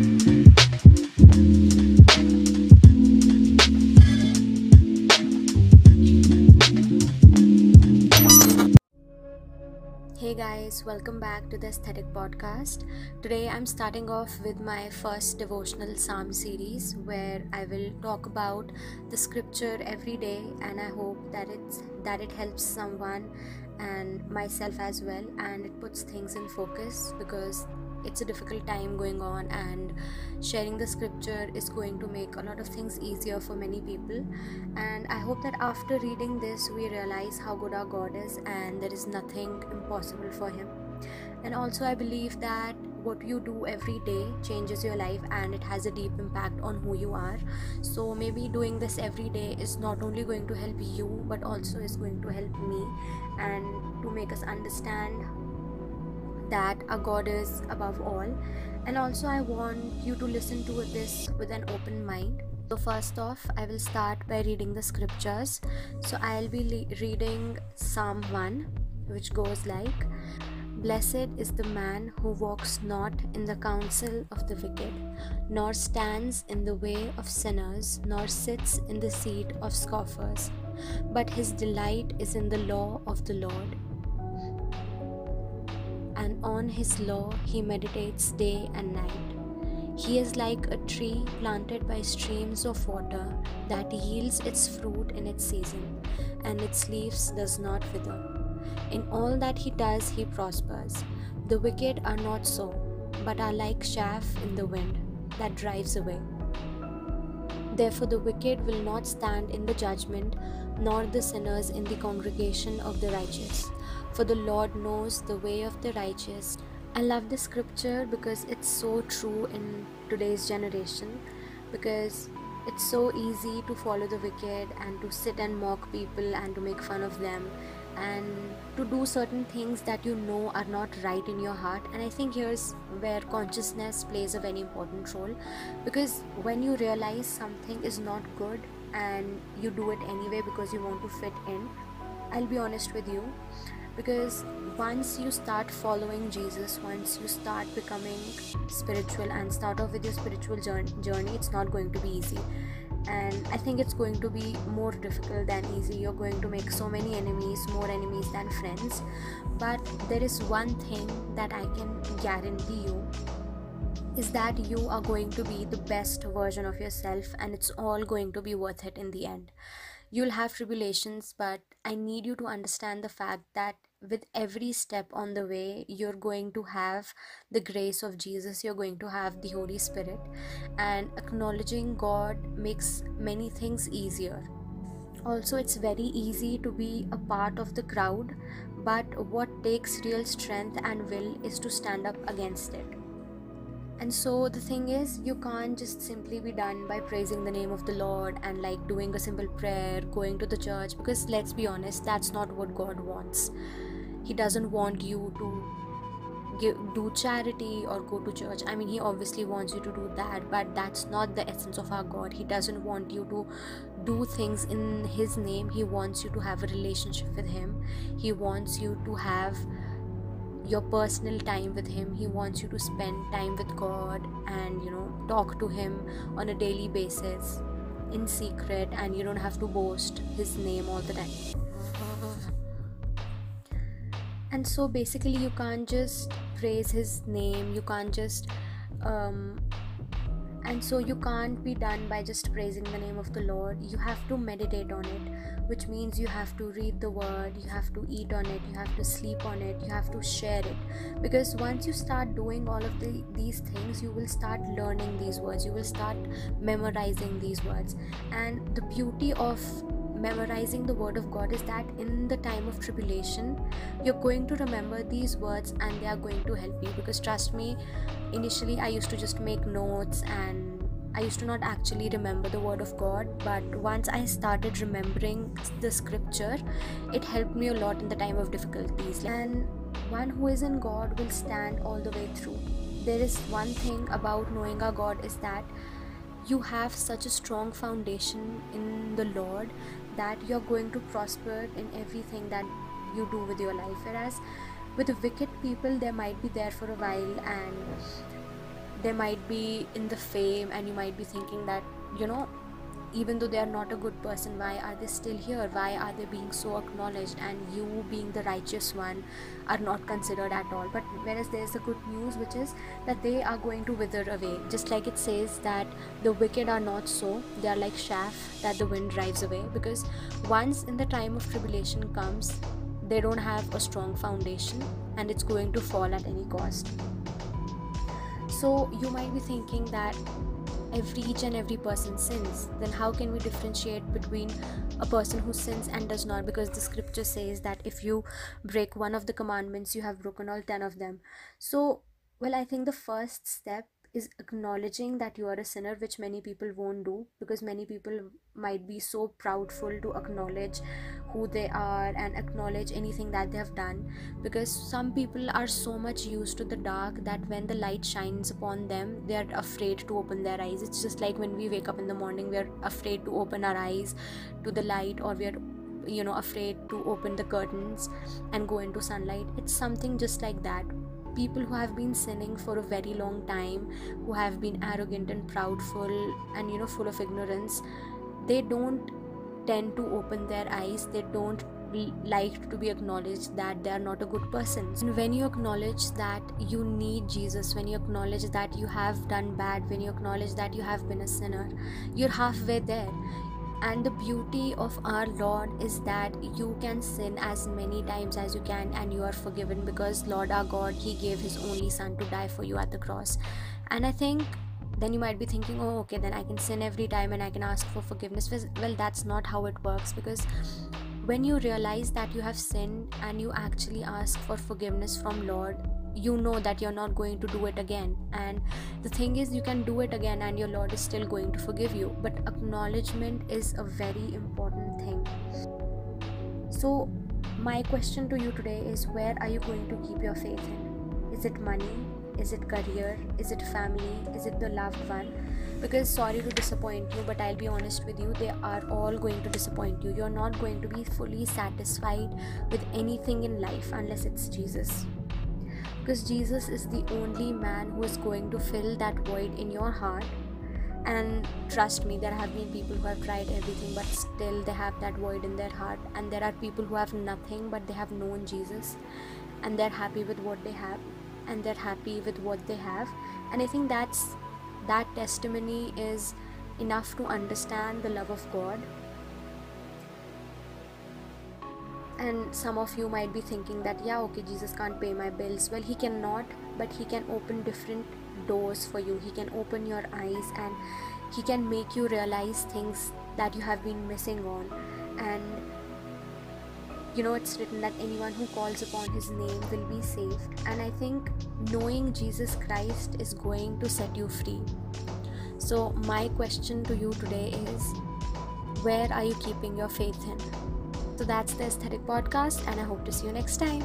Hey guys, welcome back to the Aesthetic Podcast. Today I'm starting off with my first devotional psalm series where I will talk about the scripture every day and I hope that it's that it helps someone and myself as well and it puts things in focus because it's a difficult time going on and sharing the scripture is going to make a lot of things easier for many people. And i hope that after reading this we realize how good our god is and there is nothing impossible for him. And also i believe that what you do every day changes your life and it has a deep impact on who you are. So maybe doing this every day is not only going to help you but also is going to help me and to make us understand that our God is above all. And also, I want you to listen to this with an open mind. So, first off, I will start by reading the scriptures. So, I'll be le- reading Psalm 1, which goes like Blessed is the man who walks not in the counsel of the wicked, nor stands in the way of sinners, nor sits in the seat of scoffers, but his delight is in the law of the Lord and on his law he meditates day and night. He is like a tree planted by streams of water that yields its fruit in its season, and its leaves does not wither. In all that he does, he prospers. The wicked are not so, but are like chaff in the wind that drives away. Therefore, the wicked will not stand in the judgment, nor the sinners in the congregation of the righteous for the Lord knows the way of the righteous. I love this scripture because it's so true in today's generation because it's so easy to follow the wicked and to sit and mock people and to make fun of them. And to do certain things that you know are not right in your heart. And i think here's where consciousness plays a very important role. Because when you realize something is not good and you do it anyway because you want to fit in i'll be honest with you because once you start following Jesus, once you start becoming spiritual and start off with your spiritual journey, it's not going to be easy. And I think it's going to be more difficult than easy. You're going to make so many enemies, more enemies than friends. But there is one thing that I can guarantee you is that you are going to be the best version of yourself and it's all going to be worth it in the end. You'll have tribulations, but I need you to understand the fact that with every step on the way, you're going to have the grace of Jesus, you're going to have the Holy Spirit, and acknowledging God makes many things easier. Also, it's very easy to be a part of the crowd, but what takes real strength and will is to stand up against it. And so the thing is, you can't just simply be done by praising the name of the Lord and like doing a simple prayer, going to the church, because let's be honest, that's not what God wants. He doesn't want you to give, do charity or go to church. I mean, He obviously wants you to do that, but that's not the essence of our God. He doesn't want you to do things in His name. He wants you to have a relationship with Him, He wants you to have your personal time with him he wants you to spend time with god and you know talk to him on a daily basis in secret and you don't have to boast his name all the time and so basically you can't just praise his name you can't just um, and so you can't be done by just praising the name of the lord. You have to meditate on it which means you have to read the word you have to eat on it you have to sleep on it you have to share it. Because once you start doing all of the, these things you will start learning these words you will start memorizing these words. And the beauty of memorizing the word of God is that in the time of tribulation, you're going to remember these words and they are going to help you. Because trust me, initially I used to just make notes and I used to not actually remember the word of God, but once I started remembering the scripture, it helped me a lot in the time of difficulties. And one who is in God will stand all the way through. There is one thing about knowing our God is that you have such a strong foundation in the Lord that you're going to prosper in everything that you do with your life. Whereas with the wicked people, they might be there for a while and they might be in the fame and you might be thinking that you know even though they are not a good person why are they still here? Why are they being so acknowledged and you being the righteous one are not considered at all? But whereas there's a good news which is that they are going to wither away. Just like it says that the wicked are not so they are like chaff that the wind drives away. Because once in the time of tribulation comes they don't have a strong foundation and it's going to fall at any cost. So you might be thinking that every each and every person sins then how can we differentiate between a person who sins and does not? Because the scripture says that if you break one of the commandments you have broken all 10 of them. So well i think the first step is acknowledging that you are a sinner which many people won't do because many people might be so proudful to acknowledge who they are and acknowledge anything that they have done because some people are so much used to the dark that when the light shines upon them they are afraid to open their eyes. It's just like when we wake up in the morning we are afraid to open our eyes to the light or we are you know afraid to open the curtains and go into sunlight. It's something just like that people who have been sinning for a very long time who have been arrogant and proudful and you know full of ignorance they don't tend to open their eyes. They don't like to be acknowledged that they are not a good person. And when you acknowledge that you need jesus when you acknowledge that you have done bad when you acknowledge that you have been a sinner you're halfway there and the beauty of our lord is that you can sin as many times as you can and you are forgiven because lord our god he gave his only son to die for you at the cross. And i think then you might be thinking oh okay then i can sin every time and i can ask for forgiveness. Well that's not how it works because when you realize that you have sinned and you actually ask for forgiveness from lord you know that you're not going to do it again. And the thing is you can do it again and your lord is still going to forgive you. But acknowledgement is a very important thing. So my question to you today is where are you going to keep your faith in? Is it money? Is it career? Is it family? Is it the loved one? Because sorry to disappoint you but i'll be honest with you they are all going to disappoint you. You're not going to be fully satisfied with anything in life unless it's jesus because Jesus is the only man who is going to fill that void in your heart. And trust me, there have been people who have tried everything, but still they have that void in their heart. And there are people who have nothing, but they have known Jesus, and they're happy with what they have, and they're happy with what they have. And I think that's that testimony is enough to understand the love of God and some of you might be thinking that yeah okay jesus can't pay my bills. Well he cannot but he can open different doors for you. He can open your eyes and he can make you realize things that you have been missing on. And you know it's written that anyone who calls upon his name will be saved. And i think knowing jesus christ is going to set you free. So my question to you today is where are you keeping your faith in so that's the Aesthetic Podcast, and I hope to see you next time.